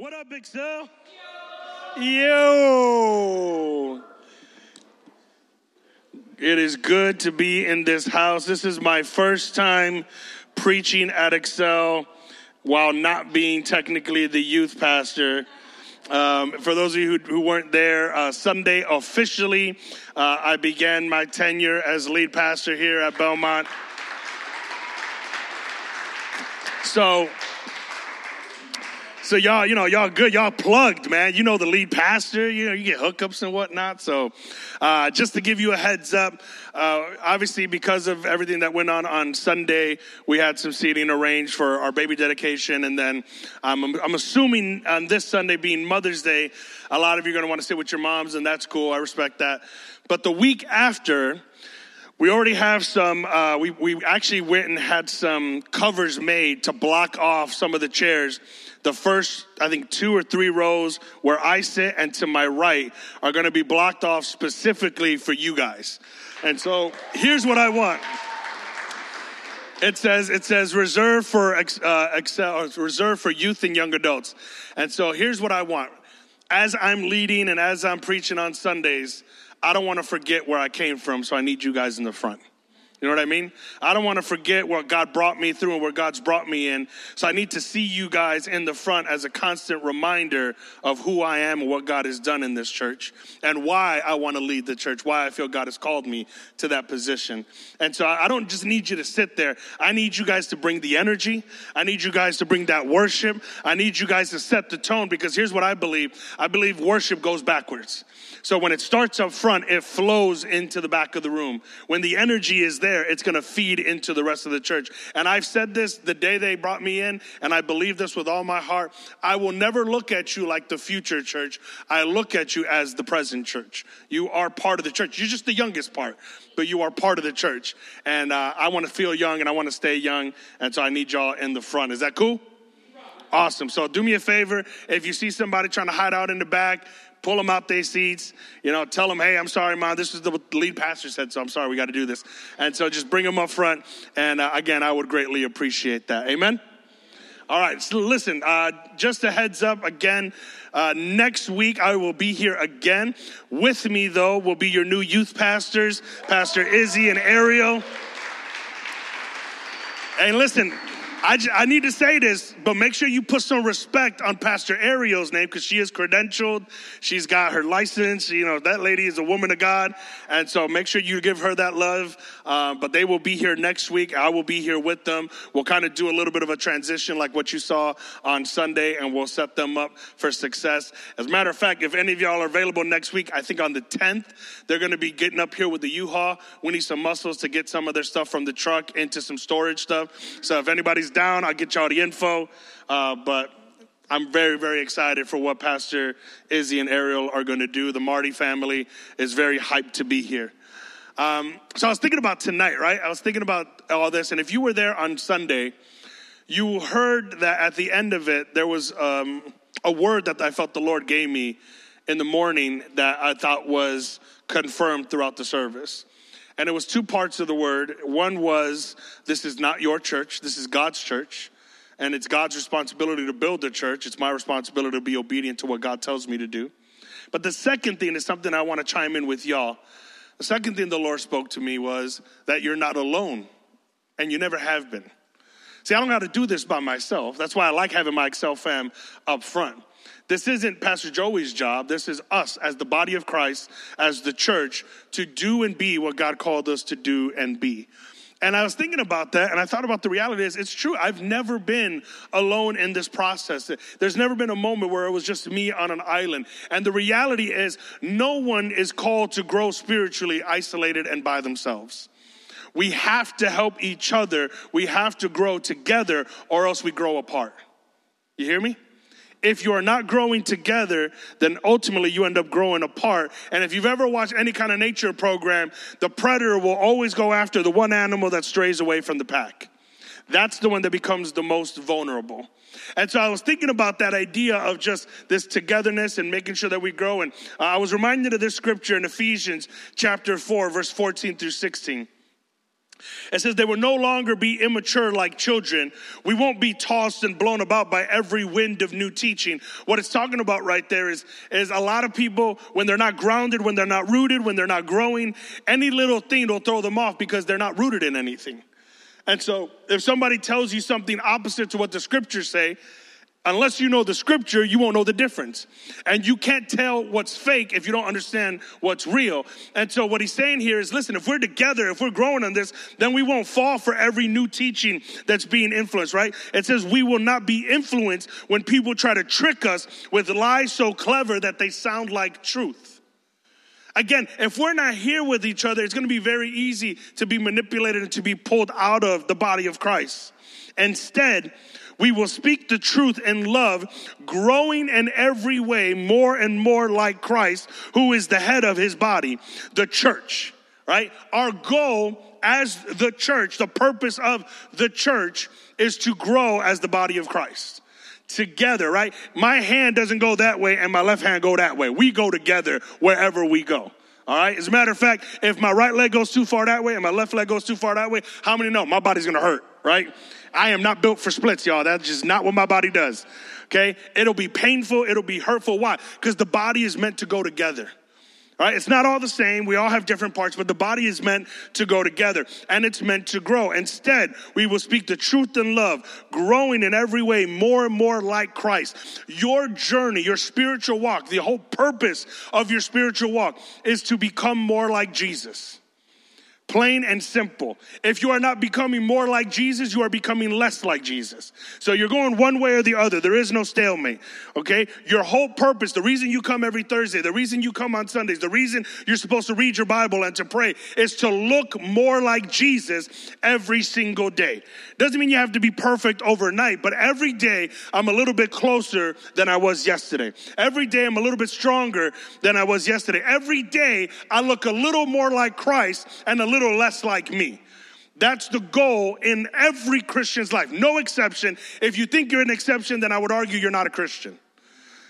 What up, Excel? Yo. Yo. It is good to be in this house. This is my first time preaching at Excel while not being technically the youth pastor. Um, for those of you who, who weren't there, uh, Sunday officially, uh, I began my tenure as lead pastor here at Belmont. So, so y'all, you know, y'all good, y'all plugged, man. You know the lead pastor, you know, you get hookups and whatnot. So, uh, just to give you a heads up, uh, obviously because of everything that went on on Sunday, we had some seating arranged for our baby dedication, and then um, I'm, I'm assuming on this Sunday being Mother's Day, a lot of you are going to want to sit with your moms, and that's cool. I respect that. But the week after, we already have some, uh, we, we actually went and had some covers made to block off some of the chairs the first, I think, two or three rows where I sit and to my right are going to be blocked off specifically for you guys. And so here's what I want. It says it says reserve for uh, excel, reserve for youth and young adults. And so here's what I want. As I'm leading and as I'm preaching on Sundays, I don't want to forget where I came from, so I need you guys in the front. You know what I mean? I don't want to forget what God brought me through and where God's brought me in. So I need to see you guys in the front as a constant reminder of who I am and what God has done in this church and why I want to lead the church, why I feel God has called me to that position. And so I don't just need you to sit there. I need you guys to bring the energy. I need you guys to bring that worship. I need you guys to set the tone because here's what I believe. I believe worship goes backwards. So when it starts up front, it flows into the back of the room. When the energy is there, it's going to feed into the rest of the church. And I've said this the day they brought me in, and I believe this with all my heart. I will never look at you like the future church. I look at you as the present church. You are part of the church. You're just the youngest part, but you are part of the church. And uh, I want to feel young and I want to stay young. And so I need y'all in the front. Is that cool? Awesome. So do me a favor. If you see somebody trying to hide out in the back, pull them out their seats, you know, tell them, hey, I'm sorry, mom, this is the lead pastor said, so I'm sorry, we got to do this. And so just bring them up front. And uh, again, I would greatly appreciate that. Amen. All right, so listen, uh, just a heads up again. Uh, next week, I will be here again. With me, though, will be your new youth pastors, Pastor Izzy and Ariel. And listen, I, I need to say this, but make sure you put some respect on Pastor Ariel's name because she is credentialed. She's got her license. You know, that lady is a woman of God. And so make sure you give her that love. Uh, but they will be here next week. I will be here with them. We'll kind of do a little bit of a transition like what you saw on Sunday, and we'll set them up for success. As a matter of fact, if any of y'all are available next week, I think on the 10th, they're going to be getting up here with the U-Haul. We need some muscles to get some of their stuff from the truck into some storage stuff. So if anybody's down. I'll get y'all the info. Uh, but I'm very, very excited for what Pastor Izzy and Ariel are going to do. The Marty family is very hyped to be here. Um, so I was thinking about tonight, right? I was thinking about all this. And if you were there on Sunday, you heard that at the end of it, there was um, a word that I felt the Lord gave me in the morning that I thought was confirmed throughout the service. And it was two parts of the word. One was, This is not your church, this is God's church. And it's God's responsibility to build the church. It's my responsibility to be obedient to what God tells me to do. But the second thing is something I want to chime in with y'all. The second thing the Lord spoke to me was that you're not alone, and you never have been. See, I don't know how to do this by myself. That's why I like having my Excel fam up front. This isn't Pastor Joey's job. This is us as the body of Christ, as the church, to do and be what God called us to do and be. And I was thinking about that, and I thought about the reality is it's true. I've never been alone in this process. There's never been a moment where it was just me on an island. And the reality is, no one is called to grow spiritually isolated and by themselves. We have to help each other. We have to grow together, or else we grow apart. You hear me? If you are not growing together, then ultimately you end up growing apart. And if you've ever watched any kind of nature program, the predator will always go after the one animal that strays away from the pack. That's the one that becomes the most vulnerable. And so I was thinking about that idea of just this togetherness and making sure that we grow. And uh, I was reminded of this scripture in Ephesians chapter 4, verse 14 through 16. It says they will no longer be immature like children. We won't be tossed and blown about by every wind of new teaching. What it's talking about right there is, is a lot of people, when they're not grounded, when they're not rooted, when they're not growing, any little thing will throw them off because they're not rooted in anything. And so if somebody tells you something opposite to what the scriptures say, Unless you know the scripture, you won't know the difference. And you can't tell what's fake if you don't understand what's real. And so what he's saying here is listen, if we're together, if we're growing on this, then we won't fall for every new teaching that's being influenced, right? It says we will not be influenced when people try to trick us with lies so clever that they sound like truth. Again, if we're not here with each other, it's going to be very easy to be manipulated and to be pulled out of the body of Christ. Instead, we will speak the truth in love, growing in every way more and more like Christ, who is the head of his body, the church, right? Our goal as the church, the purpose of the church is to grow as the body of Christ together, right? My hand doesn't go that way and my left hand go that way. We go together wherever we go. All right. As a matter of fact, if my right leg goes too far that way and my left leg goes too far that way, how many know my body's going to hurt, right? I am not built for splits, y'all. That's just not what my body does. Okay? It'll be painful, it'll be hurtful. Why? Because the body is meant to go together. All right, it's not all the same. We all have different parts, but the body is meant to go together and it's meant to grow. Instead, we will speak the truth in love, growing in every way more and more like Christ. Your journey, your spiritual walk, the whole purpose of your spiritual walk is to become more like Jesus. Plain and simple. If you are not becoming more like Jesus, you are becoming less like Jesus. So you're going one way or the other. There is no stalemate. Okay? Your whole purpose, the reason you come every Thursday, the reason you come on Sundays, the reason you're supposed to read your Bible and to pray is to look more like Jesus every single day. Doesn't mean you have to be perfect overnight, but every day I'm a little bit closer than I was yesterday. Every day I'm a little bit stronger than I was yesterday. Every day I look a little more like Christ and a little little less like me. That's the goal in every Christian's life, no exception. If you think you're an exception, then I would argue you're not a Christian.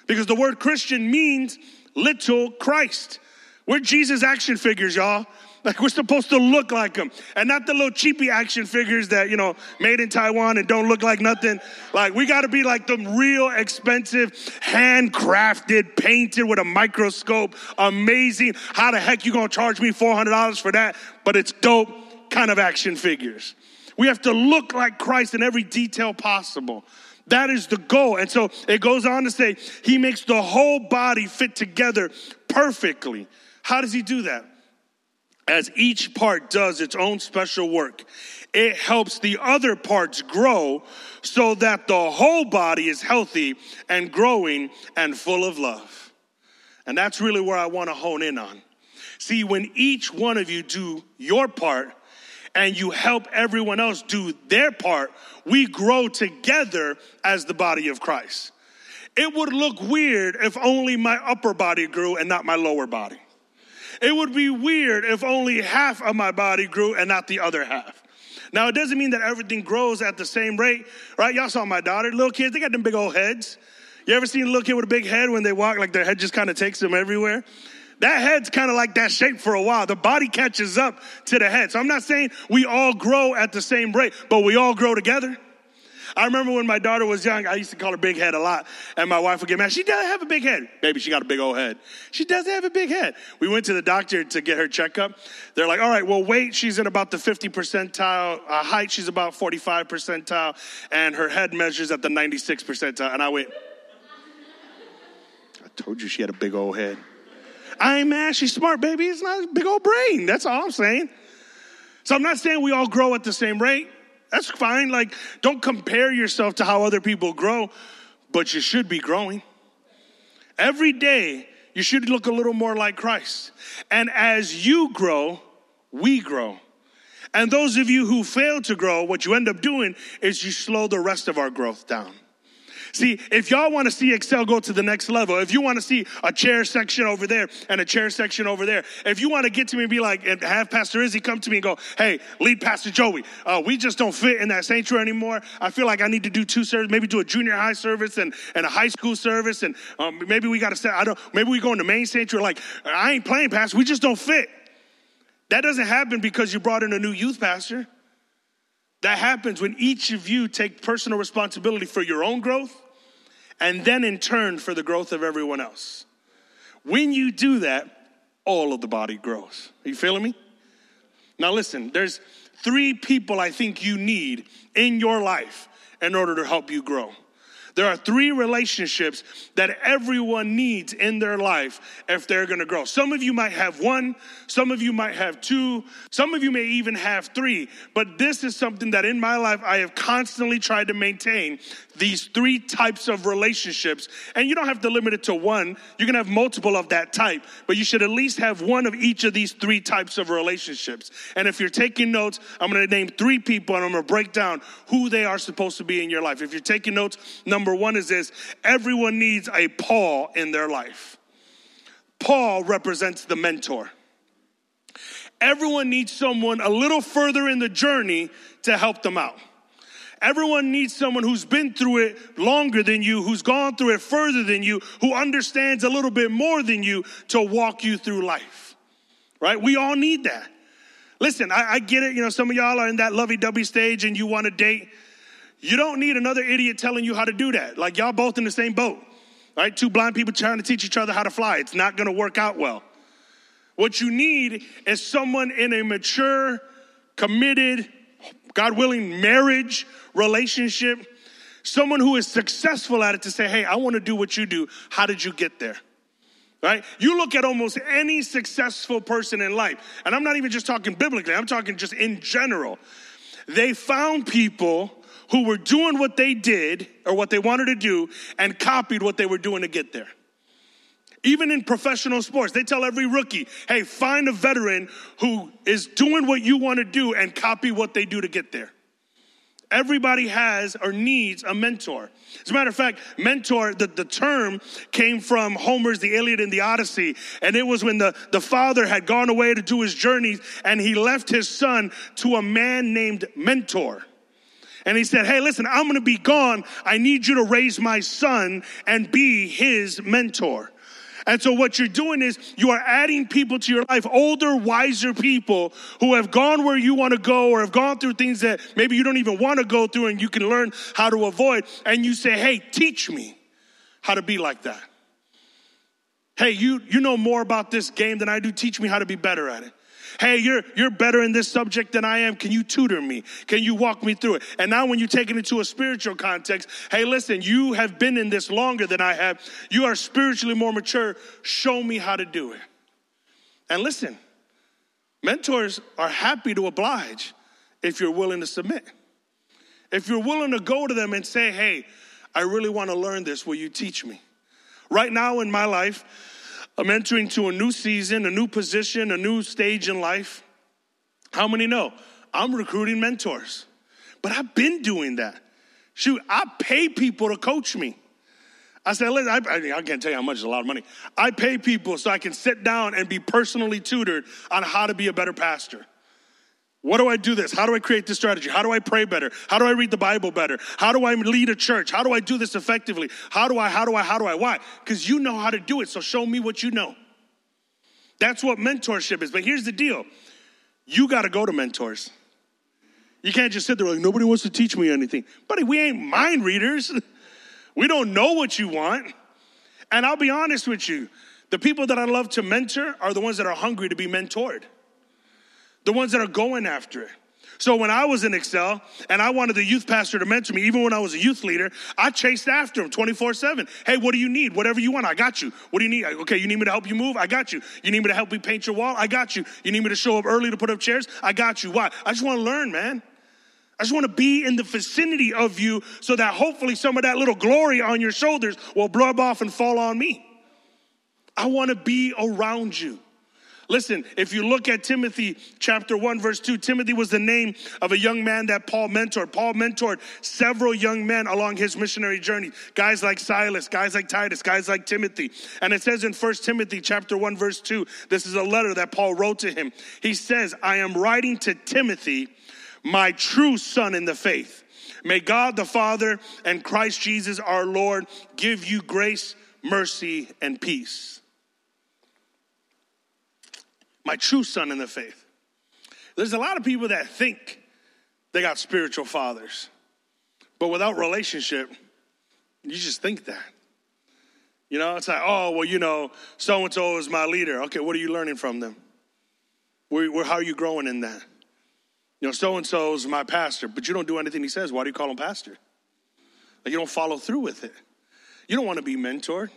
Because the word Christian means little Christ. We're Jesus action figures, y'all. Like we're supposed to look like them and not the little cheapy action figures that, you know, made in Taiwan and don't look like nothing. Like we got to be like the real expensive, handcrafted, painted with a microscope, amazing. How the heck you to charge me $400 for that? But it's dope kind of action figures. We have to look like Christ in every detail possible. That is the goal. And so it goes on to say, He makes the whole body fit together perfectly. How does He do that? As each part does its own special work, it helps the other parts grow so that the whole body is healthy and growing and full of love. And that's really where I want to hone in on. See, when each one of you do your part and you help everyone else do their part, we grow together as the body of Christ. It would look weird if only my upper body grew and not my lower body. It would be weird if only half of my body grew and not the other half. Now, it doesn't mean that everything grows at the same rate, right? Y'all saw my daughter, little kids, they got them big old heads. You ever seen a little kid with a big head when they walk, like their head just kind of takes them everywhere? That head's kind of like that shape for a while. The body catches up to the head. So I'm not saying we all grow at the same rate, but we all grow together. I remember when my daughter was young, I used to call her big head a lot. And my wife would get mad. She doesn't have a big head. Baby, she got a big old head. She doesn't have a big head. We went to the doctor to get her checkup. They're like, all right, well, weight, she's in about the 50 percentile. Uh, height, she's about 45 percentile. And her head measures at the 96 percentile. And I went, I told you she had a big old head. I ain't mad. She's smart, baby. It's not a big old brain. That's all I'm saying. So I'm not saying we all grow at the same rate. That's fine. Like, don't compare yourself to how other people grow, but you should be growing. Every day, you should look a little more like Christ. And as you grow, we grow. And those of you who fail to grow, what you end up doing is you slow the rest of our growth down. See, if y'all want to see Excel go to the next level, if you want to see a chair section over there and a chair section over there, if you want to get to me and be like, and have Pastor Izzy come to me and go, hey, lead Pastor Joey, uh, we just don't fit in that sanctuary anymore. I feel like I need to do two services, maybe do a junior high service and, and a high school service, and um, maybe we got to set, I don't, maybe we go in the main sanctuary. Like, I ain't playing, Pastor, we just don't fit. That doesn't happen because you brought in a new youth pastor. That happens when each of you take personal responsibility for your own growth and then in turn for the growth of everyone else. When you do that, all of the body grows. Are you feeling me? Now, listen, there's three people I think you need in your life in order to help you grow. There are three relationships that everyone needs in their life if they're gonna grow. Some of you might have one, some of you might have two, some of you may even have three, but this is something that in my life I have constantly tried to maintain these three types of relationships. And you don't have to limit it to one, you can have multiple of that type, but you should at least have one of each of these three types of relationships. And if you're taking notes, I'm gonna name three people and I'm gonna break down who they are supposed to be in your life. If you're taking notes, number one is this everyone needs a Paul in their life. Paul represents the mentor. Everyone needs someone a little further in the journey to help them out. Everyone needs someone who's been through it longer than you, who's gone through it further than you, who understands a little bit more than you to walk you through life. Right? We all need that. Listen, I, I get it. You know, some of y'all are in that lovey dovey stage and you want to date. You don't need another idiot telling you how to do that. Like y'all both in the same boat. Right? Two blind people trying to teach each other how to fly. It's not to work out well. What you need is someone in a mature, committed, God willing marriage relationship, someone who is successful at it to say, hey, I want to do what you do. How did you get there? Right? You look at almost any successful person in life, and I'm not even just talking biblically, I'm talking just in general. They found people who were doing what they did or what they wanted to do and copied what they were doing to get there. Even in professional sports, they tell every rookie, hey, find a veteran who is doing what you want to do and copy what they do to get there. Everybody has or needs a mentor. As a matter of fact, mentor, the, the term came from Homer's The Iliad and the Odyssey. And it was when the, the father had gone away to do his journeys and he left his son to a man named Mentor. And he said, Hey, listen, I'm gonna be gone. I need you to raise my son and be his mentor. And so, what you're doing is you are adding people to your life, older, wiser people who have gone where you want to go or have gone through things that maybe you don't even want to go through and you can learn how to avoid. And you say, Hey, teach me how to be like that. Hey, you, you know more about this game than I do. Teach me how to be better at it. Hey, you're, you're better in this subject than I am. Can you tutor me? Can you walk me through it? And now when you take it into a spiritual context, hey, listen, you have been in this longer than I have. You are spiritually more mature. Show me how to do it. And listen, mentors are happy to oblige if you're willing to submit. If you're willing to go to them and say, hey, I really want to learn this, will you teach me? Right now in my life, I'm entering to a new season, a new position, a new stage in life. How many know? I'm recruiting mentors. But I've been doing that. Shoot, I pay people to coach me. I said, listen, I, I, can't tell you how much is a lot of money. I pay people so I can sit down and be personally tutored on how to be a better pastor. What do I do this? How do I create this strategy? How do I pray better? How do I read the Bible better? How do I lead a church? How do I do this effectively? How do I, how do I, how do I? Why? Because you know how to do it, so show me what you know. That's what mentorship is. But here's the deal you got to go to mentors. You can't just sit there like, nobody wants to teach me anything. Buddy, we ain't mind readers. We don't know what you want. And I'll be honest with you the people that I love to mentor are the ones that are hungry to be mentored the ones that are going after it. So when I was in Excel and I wanted the youth pastor to mentor me, even when I was a youth leader, I chased after him 24 7. Hey, what do you need? Whatever you want, I got you. What do you need? Okay, you need me to help you move? I got you. You need me to help you paint your wall? I got you. You need me to show up early to put up chairs? I got you. Why? I just want to learn, man. I just want to be in the vicinity of you so that hopefully some of that little glory on your shoulders will blub off and fall on me. I want to be around you. Listen, if you look at Timothy chapter 1, verse 2, Timothy was the name of a young man that Paul mentored. Paul mentored several young men along his missionary journey. Guys like Silas, guys like Titus, guys like Timothy. And it says in 1 Timothy chapter 1, verse 2, this is a letter that Paul wrote to him. He says, I am writing to Timothy, my true son in the faith. May God the Father and Christ Jesus our Lord give you grace, mercy, and peace my true son in the faith. There's a lot of people that think they got spiritual fathers, but without relationship, you just think that. You know, it's like, oh, well, you know, so and so is my leader. Okay, what are you learning from them? Where, where, how are you growing in that? You know, so and so is my pastor, but you don't do anything he says. Why do you call him pastor? Like, you don't follow through with it. You don't want to be mentored,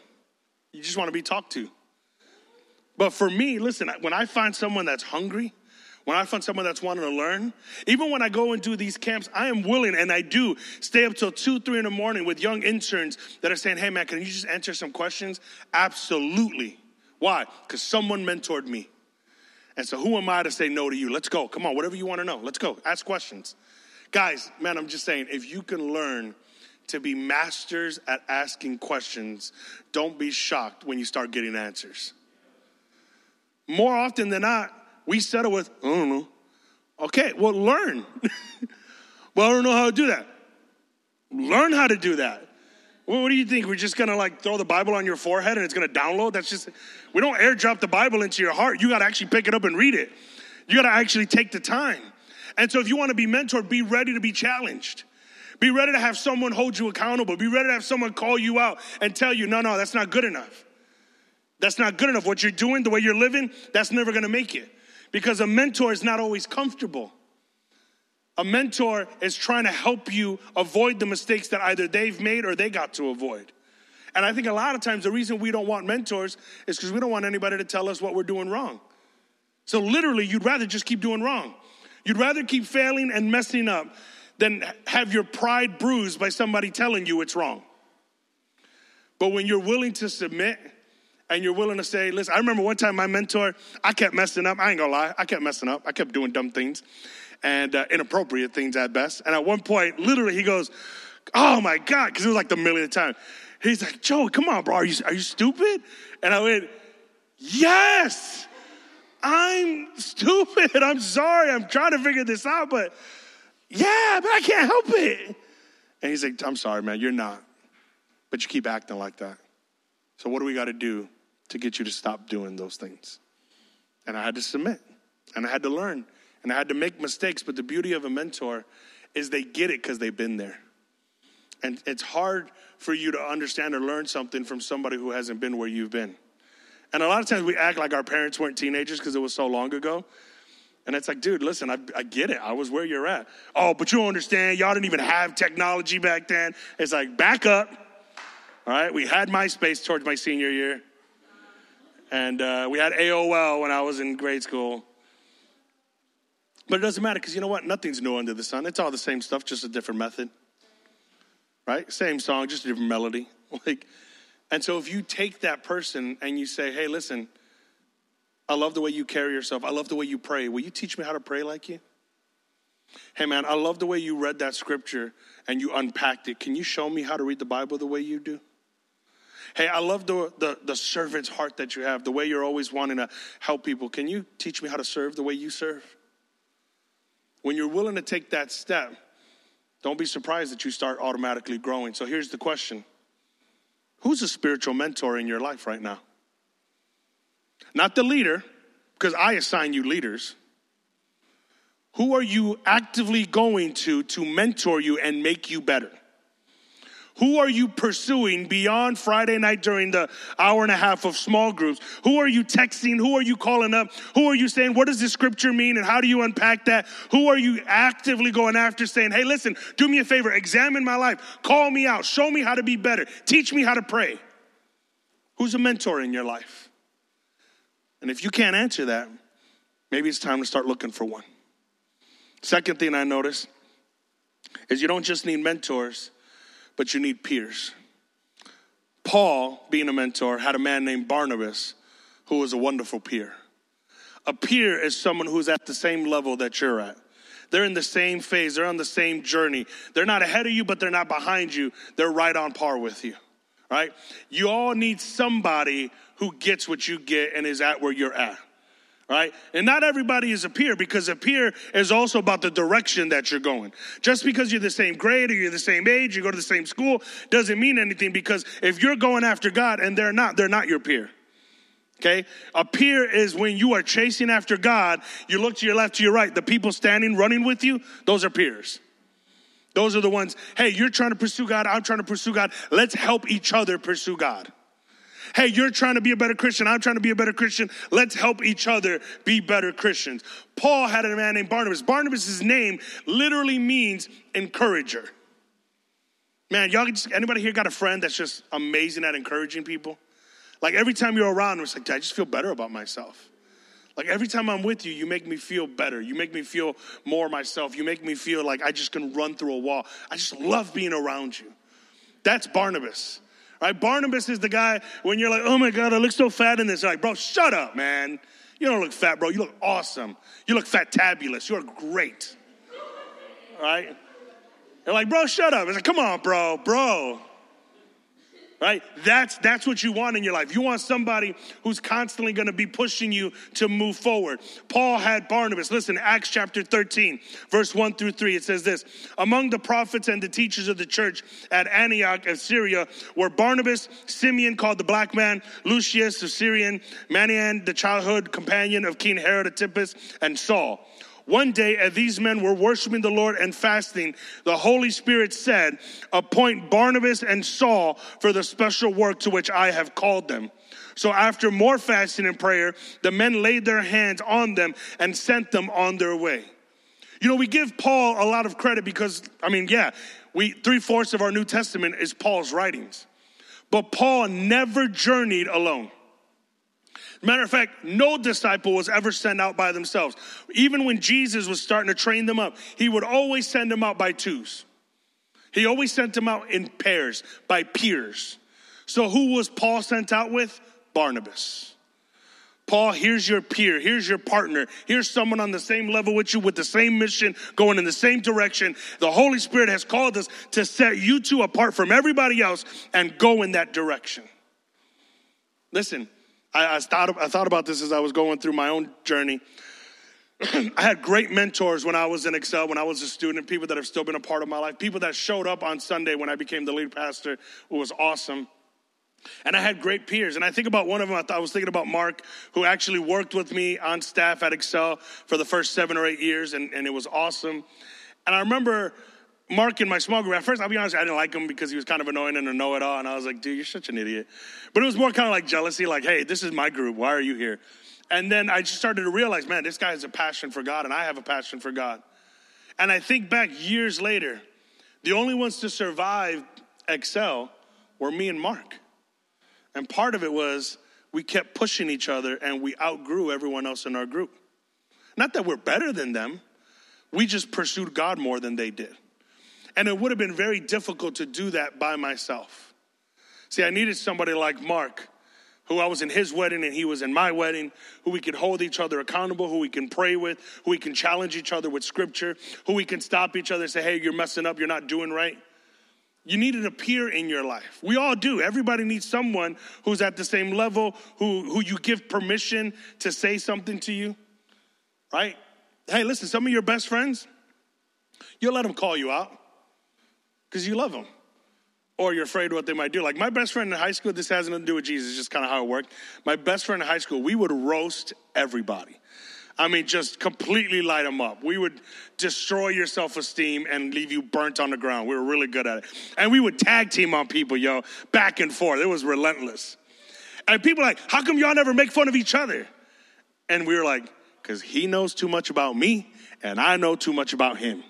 you just want to be talked to. But for me, listen, when I find someone that's hungry, when I find someone that's wanting to learn, even when I go and do these camps, I am willing and I do stay up till two, three in the morning with young interns that are saying, hey man, can you just answer some questions? Absolutely. Why? Because someone mentored me. And so who am I to say no to you? Let's go. Come on, whatever you want to know. Let's go. Ask questions. Guys, man, I'm just saying, if you can learn to be masters at asking questions, don't be shocked when you start getting answers. More often than not, we settle with, I don't know. Okay, well, learn. well, I don't know how to do that. Learn how to do that. Well, what do you think? We're just gonna like throw the Bible on your forehead and it's gonna download? That's just, we don't airdrop the Bible into your heart. You gotta actually pick it up and read it. You gotta actually take the time. And so if you wanna be mentored, be ready to be challenged. Be ready to have someone hold you accountable. Be ready to have someone call you out and tell you, no, no, that's not good enough. That's not good enough. What you're doing, the way you're living, that's never gonna make it. Because a mentor is not always comfortable. A mentor is trying to help you avoid the mistakes that either they've made or they got to avoid. And I think a lot of times the reason we don't want mentors is because we don't want anybody to tell us what we're doing wrong. So literally, you'd rather just keep doing wrong. You'd rather keep failing and messing up than have your pride bruised by somebody telling you it's wrong. But when you're willing to submit and you're willing to say, listen, I remember one time my mentor, I kept messing up. I ain't gonna lie, I kept messing up. I kept doing dumb things and uh, inappropriate things at best. And at one point, literally, he goes, oh my God, because it was like the millionth time. He's like, Joe, come on, bro, are you, are you stupid? And I went, yes, I'm stupid. I'm sorry. I'm trying to figure this out, but yeah, but I can't help it. And he's like, I'm sorry, man, you're not. But you keep acting like that. So what do we got to do to get you to stop doing those things? And I had to submit and I had to learn and I had to make mistakes. But the beauty of a mentor is they get it because they've been there. And it's hard for you to understand or learn something from somebody who hasn't been where you've been. And a lot of times we act like our parents weren't teenagers because it was so long ago. And it's like, dude, listen, I, I, get it. I was where you're at. Oh, but you don't understand. Y'all didn't even have technology back then. It's like, back up. All right, we had MySpace towards my senior year. And uh, we had AOL when I was in grade school. But it doesn't matter because you know what? Nothing's new under the sun. It's all the same stuff, just a different method. Right? Same song, just a different melody. Like, and so if you take that person and you say, hey, listen, I love the way you carry yourself. I love the way you pray. Will you teach me how to pray like you? Hey, man, I love the way you read that scripture and you unpacked it. Can you show me how to read the Bible the way you do? Hey, I love the, the, the servant's heart that you have, the way you're always wanting to help people. Can you teach me how to serve the way you serve? When you're willing to take that step, don't be surprised that you start automatically growing. So here's the question Who's a spiritual mentor in your life right now? Not the leader, because I assign you leaders. Who are you actively going to to mentor you and make you better? Who are you pursuing beyond Friday night during the hour and a half of small groups? Who are you texting? Who are you calling up? Who are you saying, what does this scripture mean? And how do you unpack that? Who are you actively going after saying, hey, listen, do me a favor, examine my life, call me out, show me how to be better, teach me how to pray? Who's a mentor in your life? And if you can't answer that, maybe it's time to start looking for one. Second thing I notice is you don't just need mentors, but you need peers. Paul, being a mentor, had a man named Barnabas who was a wonderful peer. A peer is someone who's at the same level that you're at. They're in the same phase, they're on the same journey. They're not ahead of you, but they're not behind you. They're right on par with you, right? You all need somebody who gets what you get and is at where you're at right? And not everybody is a peer because a peer is also about the direction that you're going. Just because you're the same grade or you're the same age, you go to the same school, doesn't mean anything because if you're going after God and they're not, they're not your peer. Okay? A peer is when you are chasing after God, you look to your left, to your right, the people standing, running with you, those are peers. Those are the ones, hey, you're trying to pursue God, I'm trying to pursue God. Let's help each other pursue God. Hey, you're trying to be a better Christian, I'm trying to be a better Christian. Let's help each other be better Christians. Paul had a man named Barnabas. Barnabas' name literally means encourager. Man, y'all just, anybody here got a friend that's just amazing at encouraging people? Like every time you're around, it's like, I just feel better about myself. Like every time I'm with you, you make me feel better. You make me feel more myself. You make me feel like I just can run through a wall. I just love being around you. That's Barnabas. Right? Barnabas is the guy when you're like, oh my God, I look so fat in this. You're like, bro, shut up, man. You don't look fat, bro. You look awesome. You look fat-tabulous. You're great. Right? They're like, bro, shut up. It's like, come on, bro, bro right? That's, that's what you want in your life. You want somebody who's constantly going to be pushing you to move forward. Paul had Barnabas. Listen, Acts chapter 13, verse 1 through 3, it says this Among the prophets and the teachers of the church at Antioch of Syria were Barnabas, Simeon called the black man, Lucius the Syrian, Manaen, the childhood companion of King Herod Antipas, and Saul. One day, as these men were worshiping the Lord and fasting, the Holy Spirit said, Appoint Barnabas and Saul for the special work to which I have called them. So after more fasting and prayer, the men laid their hands on them and sent them on their way. You know, we give Paul a lot of credit because, I mean, yeah, we three fourths of our New Testament is Paul's writings. But Paul never journeyed alone. Matter of fact, no disciple was ever sent out by themselves. Even when Jesus was starting to train them up, he would always send them out by twos. He always sent them out in pairs, by peers. So who was Paul sent out with? Barnabas. Paul, here's your peer, here's your partner, here's someone on the same level with you with the same mission, going in the same direction. The Holy Spirit has called us to set you two apart from everybody else and go in that direction. Listen, I, I, thought, I thought about this as I was going through my own journey. I had great mentors when I was in Excel, when I was a student, people that have still been a part of my life, people that showed up on Sunday when I became the lead pastor, who was awesome. And I had great peers. And I think about one of them, I, was thinking about Mark, who actually worked with me on staff at Excel for the first seven or eight years, and, and it was awesome. And I remember Mark in my small group, at first, I'll be honest, I didn't like him because he was kind of annoying and a know it all. And I was like, dude, you're such an idiot. But it was more kind of like jealousy, like, hey, this is my group. Why are you here? And then I just started to realize, man, this guy has a passion for God, and I have a passion for God. And I think back years later, the only ones to survive Excel were me and Mark. And part of it was we kept pushing each other and we outgrew everyone else in our group. Not that we're better than them, we just pursued God more than they did. And it would have been very difficult to do that by myself. See, I needed somebody like Mark, who I was in his wedding and he was in my wedding, who we could hold each other accountable, who we can pray with, who we can challenge each other with scripture, who we can stop each other and say, hey, you're messing up, you're not doing right. You needed a peer in your life. We all do. Everybody needs someone who's at the same level, who, who you give permission to say something to you, right? Hey, listen, some of your best friends, you'll let them call you out because you love them or you're afraid of what they might do. Like my best friend in high school, this has nothing to do with Jesus, just kind of how it worked. My best friend in high school, we would roast everybody. I mean, just completely light them up. We would destroy your self esteem and leave you burnt on the ground. We were really good at it. And we would tag team on people, yo, back and forth. It was relentless. And people like, how come y'all never make fun of each other? And we were like, because he knows too much about me and I know too much about him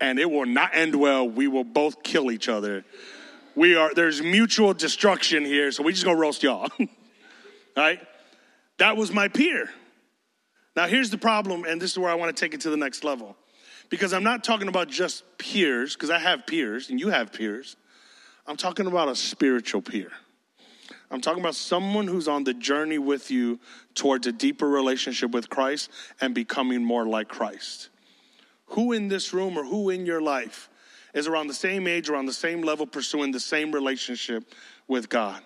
and it will not end well. We will both kill each other. We are there's mutual destruction here, so we just gonna roast y'all. All right? That was my peer. Now here's the problem, and this is where I want to take it to the next level. Because I'm not talking about just peers, because I have peers and you have peers. I'm talking about a spiritual peer. I'm talking about someone who's on the journey with you towards a deeper relationship with Christ and becoming more like Christ. Who in this room or who in your life is around the same age, around the same level, pursuing the same relationship with God?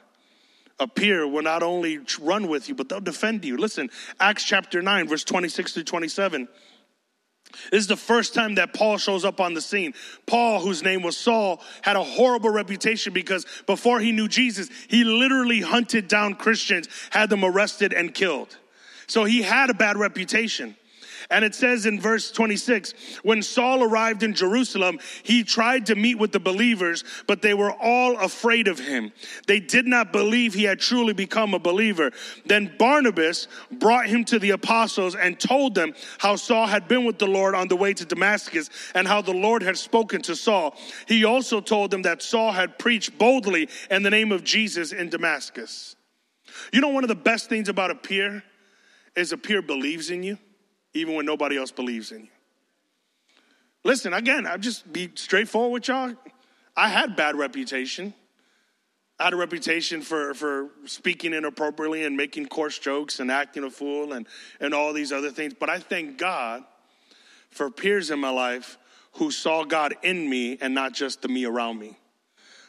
A peer will not only run with you, but they'll defend you. Listen, Acts chapter 9, verse 26 to 27. This is the first time that Paul shows up on the scene. Paul, whose name was Saul, had a horrible reputation because before he knew Jesus, he literally hunted down Christians, had them arrested and killed. So he had a bad reputation. And it says in verse 26 when Saul arrived in Jerusalem, he tried to meet with the believers, but they were all afraid of him. They did not believe he had truly become a believer. Then Barnabas brought him to the apostles and told them how Saul had been with the Lord on the way to Damascus and how the Lord had spoken to Saul. He also told them that Saul had preached boldly in the name of Jesus in Damascus. You know, one of the best things about a peer is a peer believes in you even when nobody else believes in you. Listen, again, I'll just be straightforward with y'all. I had bad reputation. I had a reputation for, for speaking inappropriately and making coarse jokes and acting a fool and, and all these other things. But I thank God for peers in my life who saw God in me and not just the me around me,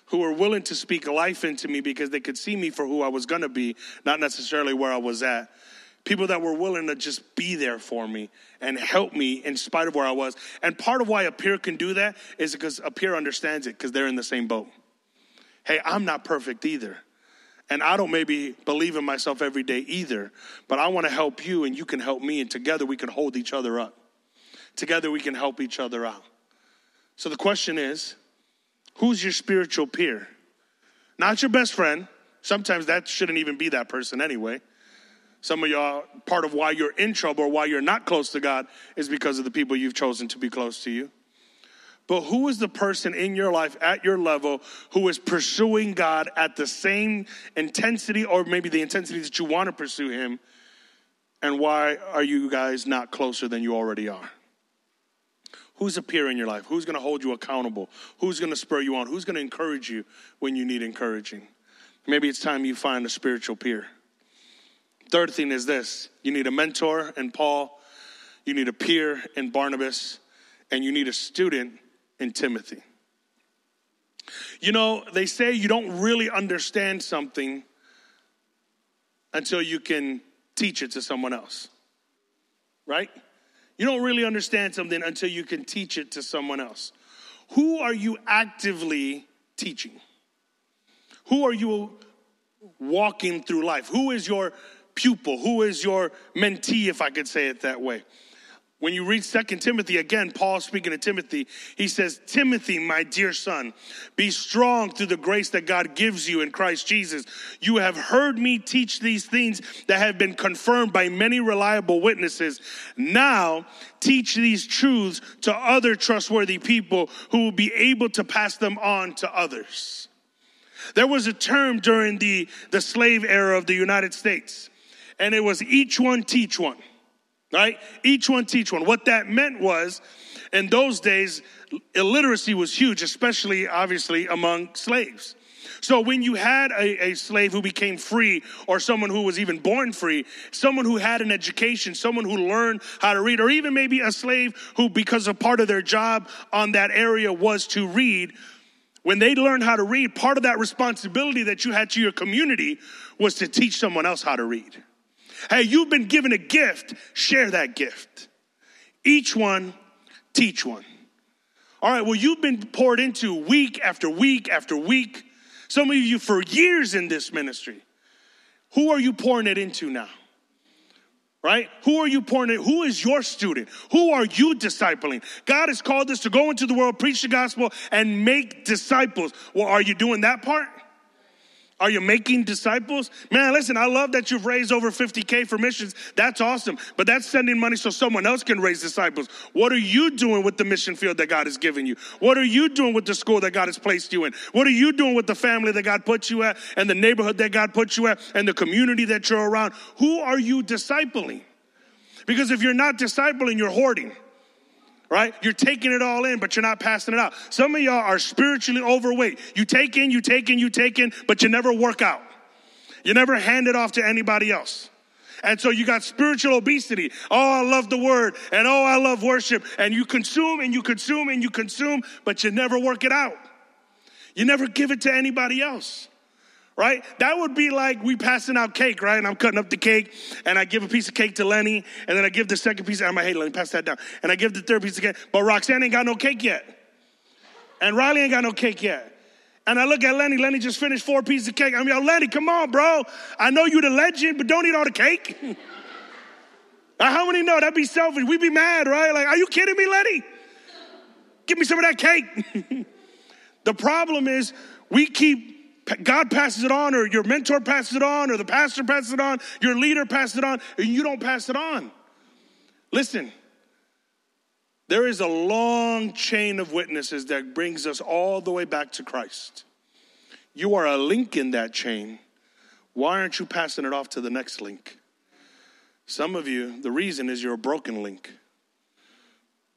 who were willing to speak life into me because they could see me for who I was going to be, not necessarily where I was at people that were willing to just be there for me and help me in spite of where I was. And part of why a peer can do that is because a peer understands it because they're in the same boat. Hey, I'm not perfect either. And I don't maybe believe in myself every day either, but I want to help you and you can help me, and together we can hold each other up. Together we can help each other out. So the question is who's your spiritual peer? Not your best friend. Sometimes that shouldn't even be that person anyway. Some of y'all, part of why you're in trouble or why you're not close to God is because of the people you've chosen to be close to you. But who is the person in your life at your level who is pursuing God at the same intensity or maybe the intensity that you want to pursue Him? And why are you guys not closer than you already are? Who's a peer in your life? Who's going to hold you accountable? Who's going to spur you on? Who's going to encourage you when you need encouraging? Maybe it's time you find a spiritual peer. Third thing is this you need a mentor in Paul, you need a peer in Barnabas, and you need a student in Timothy. You know, they say you don't really understand something until you can teach it to someone else, right? You don't really understand something until you can teach it to someone else. Who are you actively teaching? Who are you walking through life? Who is your pupil? Who is your mentee, if I could say it that way? When you read Second Timothy, again, Paul speaking to Timothy, he says, Timothy, my dear son, be strong through the grace that God gives you in Christ Jesus. You have heard me teach these things that have been confirmed by many reliable witnesses. Now, teach these truths to other trustworthy people who will be able to pass them on to others. There was a term during the, the slave era of the United States and it was each one teach one, right? Each one teach one. What that meant was, in those days, illiteracy was huge, especially obviously among slaves. So when you had a, a, slave who became free, or someone who was even born free, someone who had an education, someone who learned how to read, or even maybe a slave who, because a part of their job on that area was to read, when they learned how to read, part of that responsibility that you had to your community was to teach someone else how to read. Hey, you've been given a gift, share that gift. Each one, teach one. All right, well, you've been poured into week after week after week. Some of you for years in this ministry. Who are you pouring it into now? Right? Who are you pouring it? Who is your student? Who are you discipling? God has called us to go into the world, preach the gospel, and make disciples. Well, are you doing that part? Are you making disciples? Man, listen, I love that you've raised over 50K for missions. That's awesome. But that's sending money so someone else can raise disciples. What are you doing with the mission field that God has given you? What are you doing with the school that God has placed you in? What are you doing with the family that God put you at and the neighborhood that God put you at and the community that you're around? Who are you discipling? Because if you're not discipling, you're hoarding right? You're taking it all in, but you're not passing it out. Some of y'all are spiritually overweight. You take in, you take in, you take in, but you never work out. You never hand it off to anybody else. And so you got spiritual obesity. Oh, I love the word. And oh, I love worship. And you consume and you consume and you consume, but you never work it out. You never give it to anybody else. Right? That would be like we passing out cake, right? And I'm cutting up the cake, and I give a piece of cake to Lenny, and then I give the second piece. I'm like, hey, Lenny, pass that down. And I give the third piece of cake, but Roxanne ain't got no cake yet, and Riley ain't got no cake yet. And I look at Lenny. Lenny just finished four pieces of cake. I'm like, Lenny, come on, bro. I know you're the legend, but don't eat all the cake. How many know that'd be selfish? We'd be mad, right? Like, are you kidding me, Lenny? Give me some of that cake. the problem is we keep God passes it on, or your mentor passes it on, or the pastor passes it on, your leader passes it on, and you don't pass it on. Listen, there is a long chain of witnesses that brings us all the way back to Christ. You are a link in that chain. Why aren't you passing it off to the next link? Some of you, the reason is you're a broken link.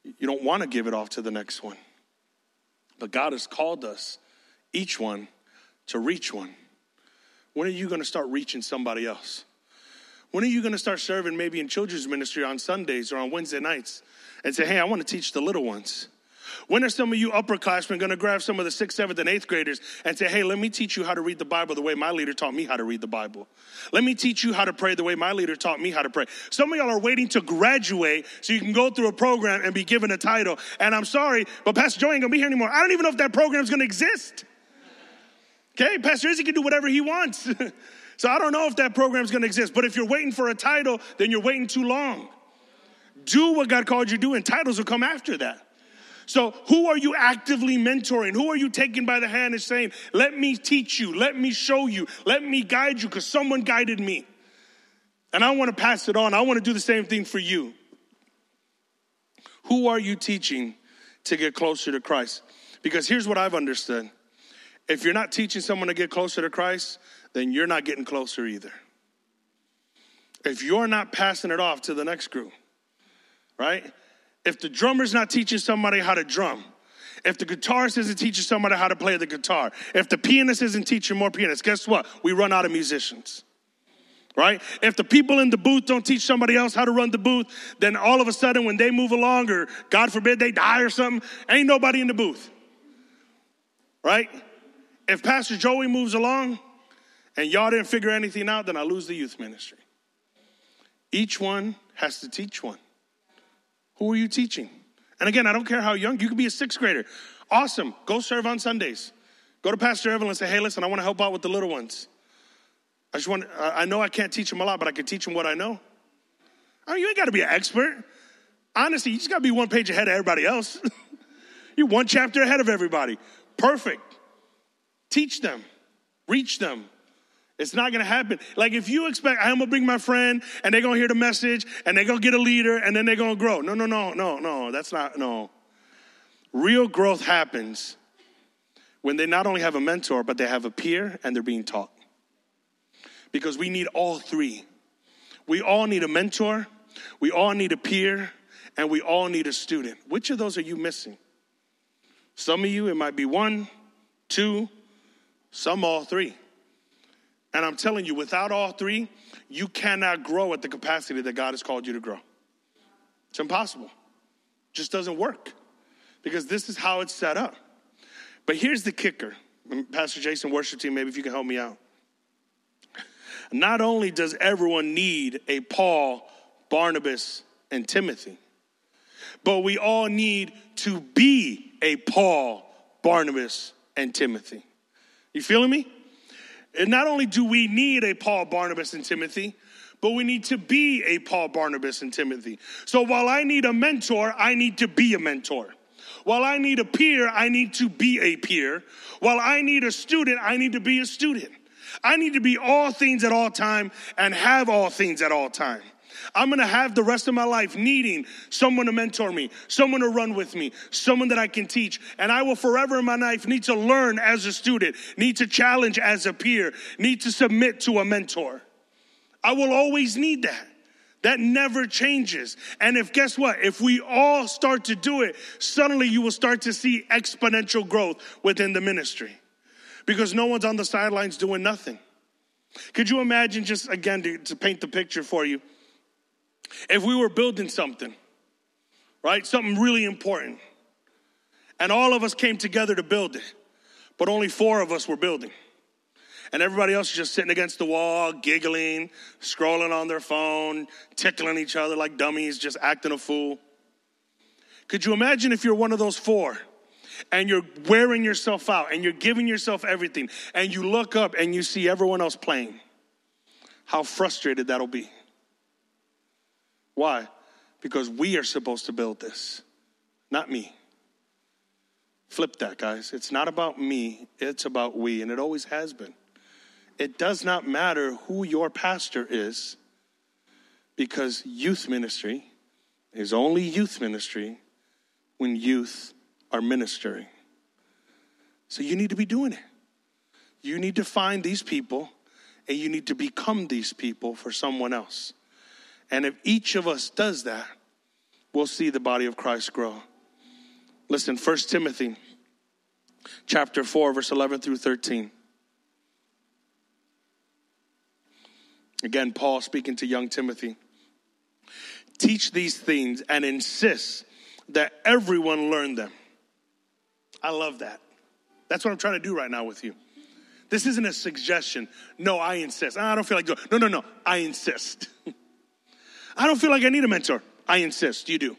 You don't want to give it off to the next one. But God has called us, each one, to reach one. When are you going to start reaching somebody else? When are you going to start serving maybe in children's ministry on Sundays or on Wednesday nights and say, hey, I want to teach the little ones? When are some of you upperclassmen going to grab some of the sixth, seventh, and eighth graders and say, hey, let me teach you how to read the Bible the way my leader taught me how to read the Bible? Let me teach you how to pray the way my leader taught me how to pray. Some of y'all are waiting to graduate so you can go through a program and be given a title. And I'm sorry, but Pastor Joe ain't going to be here anymore. I don't even know if that program is going to exist. Okay, Pastor Izzy can do whatever he wants. so I don't know if that program is going to exist. But if you're waiting for a title, then you're waiting too long. Do what God called you to do, and titles will come after that. So, who are you actively mentoring? Who are you taking by the hand and saying, Let me teach you, let me show you, let me guide you, because someone guided me. And I want to pass it on. I want to do the same thing for you. Who are you teaching to get closer to Christ? Because here's what I've understood if you're not teaching someone to get closer to Christ, then you're not getting closer either. If you're not passing it off to the next group, right? If the drummer's not teaching somebody how to drum, if the guitarist isn't teaching somebody how to play the guitar, if the pianist isn't teaching more pianists, guess what? We run out of musicians. Right? If the people in the booth don't teach somebody else how to run the booth, then all of a sudden when they move along, or God forbid they die or something, ain't nobody in the booth. Right? If Pastor Joey moves along and y'all didn't figure anything out, then I lose the youth ministry. Each one has to teach one. Who are you teaching? And again, I don't care how young, you could be a sixth grader. Awesome. Go serve on Sundays. Go to Pastor Evelyn and say, hey, listen, I want to help out with the little ones. I just want, I know I can't teach them a lot, but I can teach them what I know. I mean, you ain't got to be an expert. Honestly, you just got to be one page ahead of everybody else. You're one chapter ahead of everybody. Perfect. Teach them, reach them. It's not gonna happen. Like if you expect, I'm gonna bring my friend and they're gonna hear the message and they're gonna get a leader and then they're gonna grow. No, no, no, no, no, that's not, no. Real growth happens when they not only have a mentor, but they have a peer and they're being taught. Because we need all three. We all need a mentor, we all need a peer, and we all need a student. Which of those are you missing? Some of you, it might be one, two, some all three. And I'm telling you, without all three, you cannot grow at the capacity that God has called you to grow. It's impossible. It just doesn't work because this is how it's set up. But here's the kicker. Pastor Jason, worship team, maybe if you can help me out. Not only does everyone need a Paul, Barnabas, and Timothy, but we all need to be a Paul, Barnabas, and Timothy. You feeling me? And not only do we need a Paul, Barnabas, and Timothy, but we need to be a Paul, Barnabas, and Timothy. So while I need a mentor, I need to be a mentor. While I need a peer, I need to be a peer. While I need a student, I need to be a student. I need to be all things at all time and have all things at all time. I'm gonna have the rest of my life needing someone to mentor me, someone to run with me, someone that I can teach. And I will forever in my life need to learn as a student, need to challenge as a peer, need to submit to a mentor. I will always need that. That never changes. And if guess what? If we all start to do it, suddenly you will start to see exponential growth within the ministry because no one's on the sidelines doing nothing. Could you imagine, just again, to, to paint the picture for you? If we were building something, right, something really important, and all of us came together to build it, but only four of us were building. And everybody else is just sitting against the wall, giggling, scrolling on their phone, tickling each other like dummies, just acting a fool. Could you imagine if you're one of those four and you're wearing yourself out and you're giving yourself everything and you look up and you see everyone else playing? How frustrated that'll be. Why? Because we are supposed to build this, not me. Flip that, guys. It's not about me, it's about we, and it always has been. It does not matter who your pastor is, because youth ministry is only youth ministry when youth are ministering. So you need to be doing it. You need to find these people and you need to become these people for someone else. And if each of us does that, we'll see the body of Christ grow. Listen, 1 Timothy chapter 4 verse 11 through 13. Again, Paul speaking to young Timothy. Teach these things and insist that everyone learn them. I love that. That's what I'm trying to do right now with you. This isn't a suggestion. No, I insist. I don't feel like doing. No, no, no. I insist. I don't feel like I need a mentor. I insist. You do.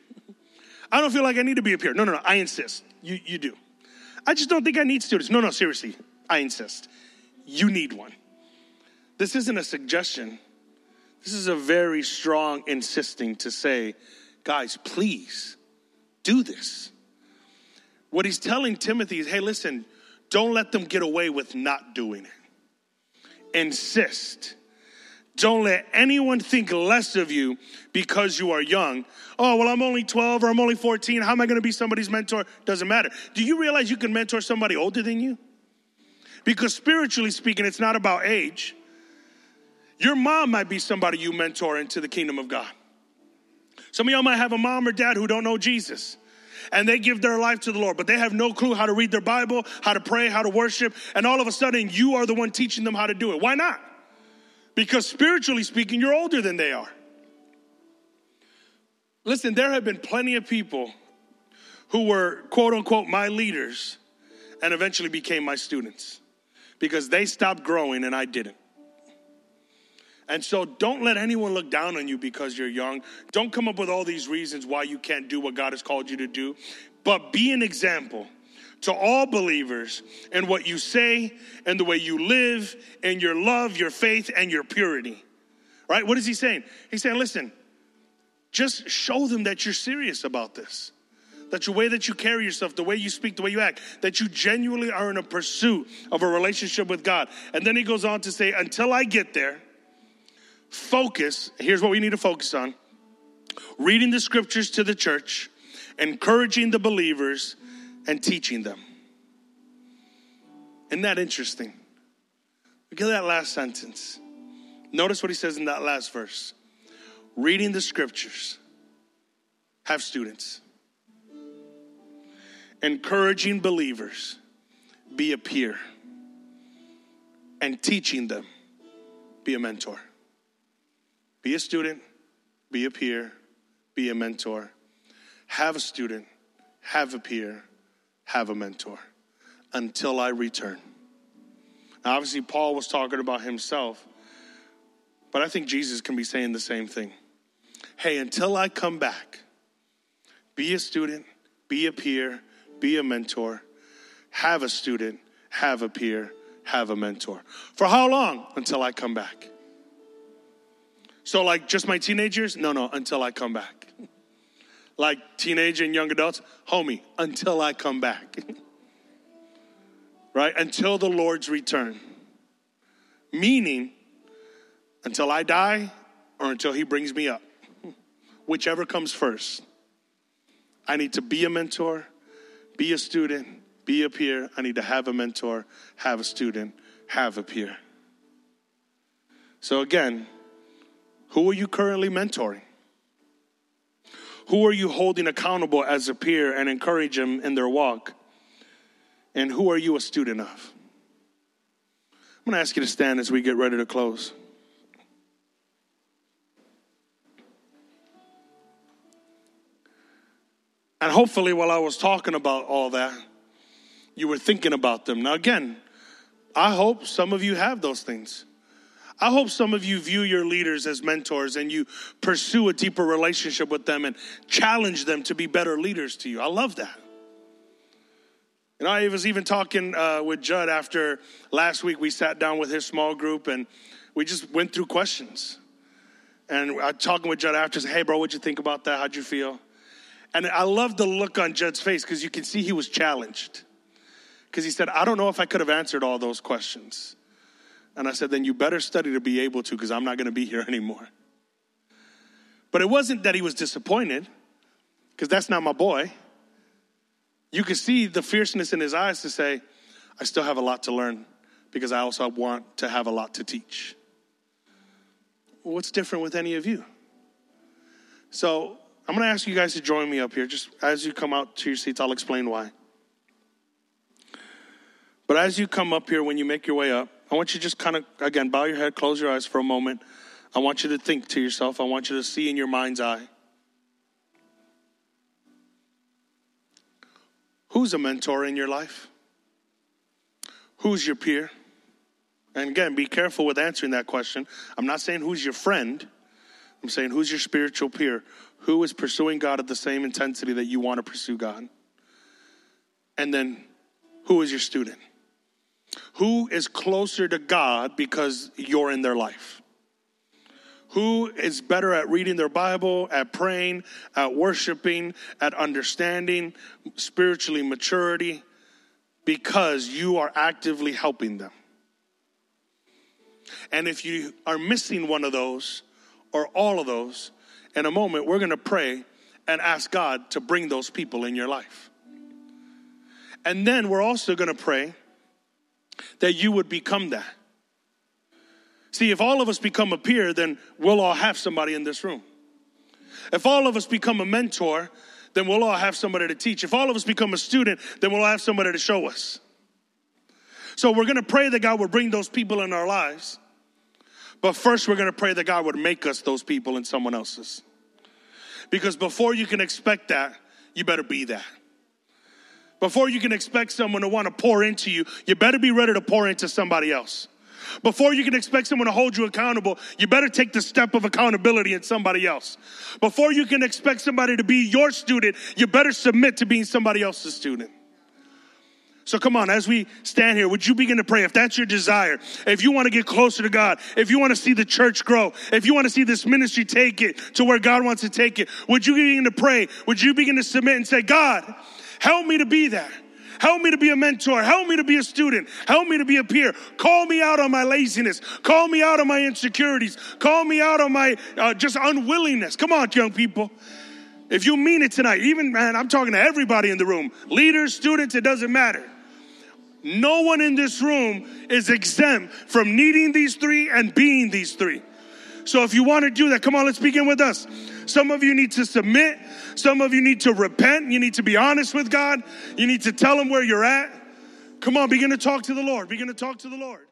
I don't feel like I need to be a peer. No, no, no. I insist. You, you do. I just don't think I need students. No, no, seriously. I insist. You need one. This isn't a suggestion. This is a very strong insisting to say, guys, please do this. What he's telling Timothy is hey, listen, don't let them get away with not doing it. Insist. Don't let anyone think less of you because you are young. Oh, well, I'm only 12 or I'm only 14. How am I going to be somebody's mentor? Doesn't matter. Do you realize you can mentor somebody older than you? Because spiritually speaking, it's not about age. Your mom might be somebody you mentor into the kingdom of God. Some of y'all might have a mom or dad who don't know Jesus and they give their life to the Lord, but they have no clue how to read their Bible, how to pray, how to worship, and all of a sudden you are the one teaching them how to do it. Why not? Because spiritually speaking, you're older than they are. Listen, there have been plenty of people who were quote unquote my leaders and eventually became my students because they stopped growing and I didn't. And so don't let anyone look down on you because you're young. Don't come up with all these reasons why you can't do what God has called you to do, but be an example to all believers in what you say and the way you live and your love, your faith, and your purity. Right? What is he saying? He's saying, listen, just show them that you're serious about this. That the way that you carry yourself, the way you speak, the way you act, that you genuinely are in a pursuit of a relationship with God. And then he goes on to say, until I get there, focus, here's what we need to focus on reading the scriptures to the church, encouraging the believers, and teaching them. Isn't that interesting? Look at that last sentence. Notice what he says in that last verse reading the scriptures, have students, encouraging believers, be a peer, and teaching them, be a mentor. Be a student, be a peer, be a mentor. Have a student, have a peer, have a mentor until I return. Now, obviously, Paul was talking about himself, but I think Jesus can be saying the same thing. Hey, until I come back, be a student, be a peer, be a mentor, have a student, have a peer, have a mentor. For how long? Until I come back. So, like, just my teenagers? No, no, until I come back. Like, teenage and young adults? Homie, until I come back. right? Until the Lord's return. Meaning, until I die or until He brings me up. Whichever comes first. I need to be a mentor, be a student, be a peer. I need to have a mentor, have a student, have a peer. So, again, who are you currently mentoring? Who are you holding accountable as a peer and encourage them in their walk? And who are you a student of? I'm going to ask you to stand as we get ready to close. And hopefully, while I was talking about all that, you were thinking about them. Now, again, I hope some of you have those things. I hope some of you view your leaders as mentors and you pursue a deeper relationship with them and challenge them to be better leaders to you. I love that. And I was even talking uh, with Judd after last week. We sat down with his small group and we just went through questions. And I talking with Judd after, said, "Hey, bro, what'd you think about that? How'd you feel?" And I love the look on Judd's face because you can see he was challenged. Because he said, "I don't know if I could have answered all those questions." And I said, "Then you better study to be able to, because I'm not going to be here anymore." But it wasn't that he was disappointed, because that's not my boy. You could see the fierceness in his eyes to say, "I still have a lot to learn." Because I also want to have a lot to teach what's different with any of you? So I'm going to ask you guys to join me up here. Just as you come out to your seats, I'll explain why. But as you come up here, when you make your way up, I want you to just kind of, again, bow your head, close your eyes for a moment. I want you to think to yourself, I want you to see in your mind's eye. Who's a mentor in your life? Who's your peer? And again, be careful with answering that question. I'm not saying who's your friend, I'm saying who's your spiritual peer? Who is pursuing God at the same intensity that you want to pursue God? And then who is your student? Who is closer to God because you're in their life? Who is better at reading their Bible, at praying, at worshiping, at understanding, spiritually maturity, because you are actively helping them? And if you are missing one of those or all of those, in a moment, we're going to pray and ask God to bring those people in your life. And then we're also going to pray that you would become that. See, if all of us become a peer, then we'll all have somebody in this room. If all of us become a mentor, then we'll all have somebody to teach. If all of us become a student, then we'll have somebody to show us. So we're going to pray that God would bring those people in our lives. But first, we're going to pray that God would make us those people in someone else's. Because before you can expect that, you better be that. Before you can expect someone to want to pour into you, you better be ready to pour into somebody else. Before you can expect someone to hold you accountable, you better take the step of accountability in somebody else. Before you can expect somebody to be your student, you better submit to being somebody else's student. So come on, as we stand here, would you begin to pray if that's your desire? If you want to get closer to God, if you want to see the church grow, if you want to see this ministry take it to where God wants to take it, would you begin to pray? Would you begin to submit and say, God, help me to be that? Help me to be a mentor. Help me to be a student. Help me to be a peer. Call me out on my laziness. Call me out on my insecurities. Call me out on my uh, just unwillingness. Come on, young people. If you mean it tonight, even, man, I'm talking to everybody in the room leaders, students, it doesn't matter. No one in this room is exempt from needing these three and being these three. So if you want to do that, come on, let's begin with us. Some of you need to submit. Some of you need to repent. You need to be honest with God. You need to tell him where you're at. Come on, begin to talk to the Lord. Begin to talk to the Lord.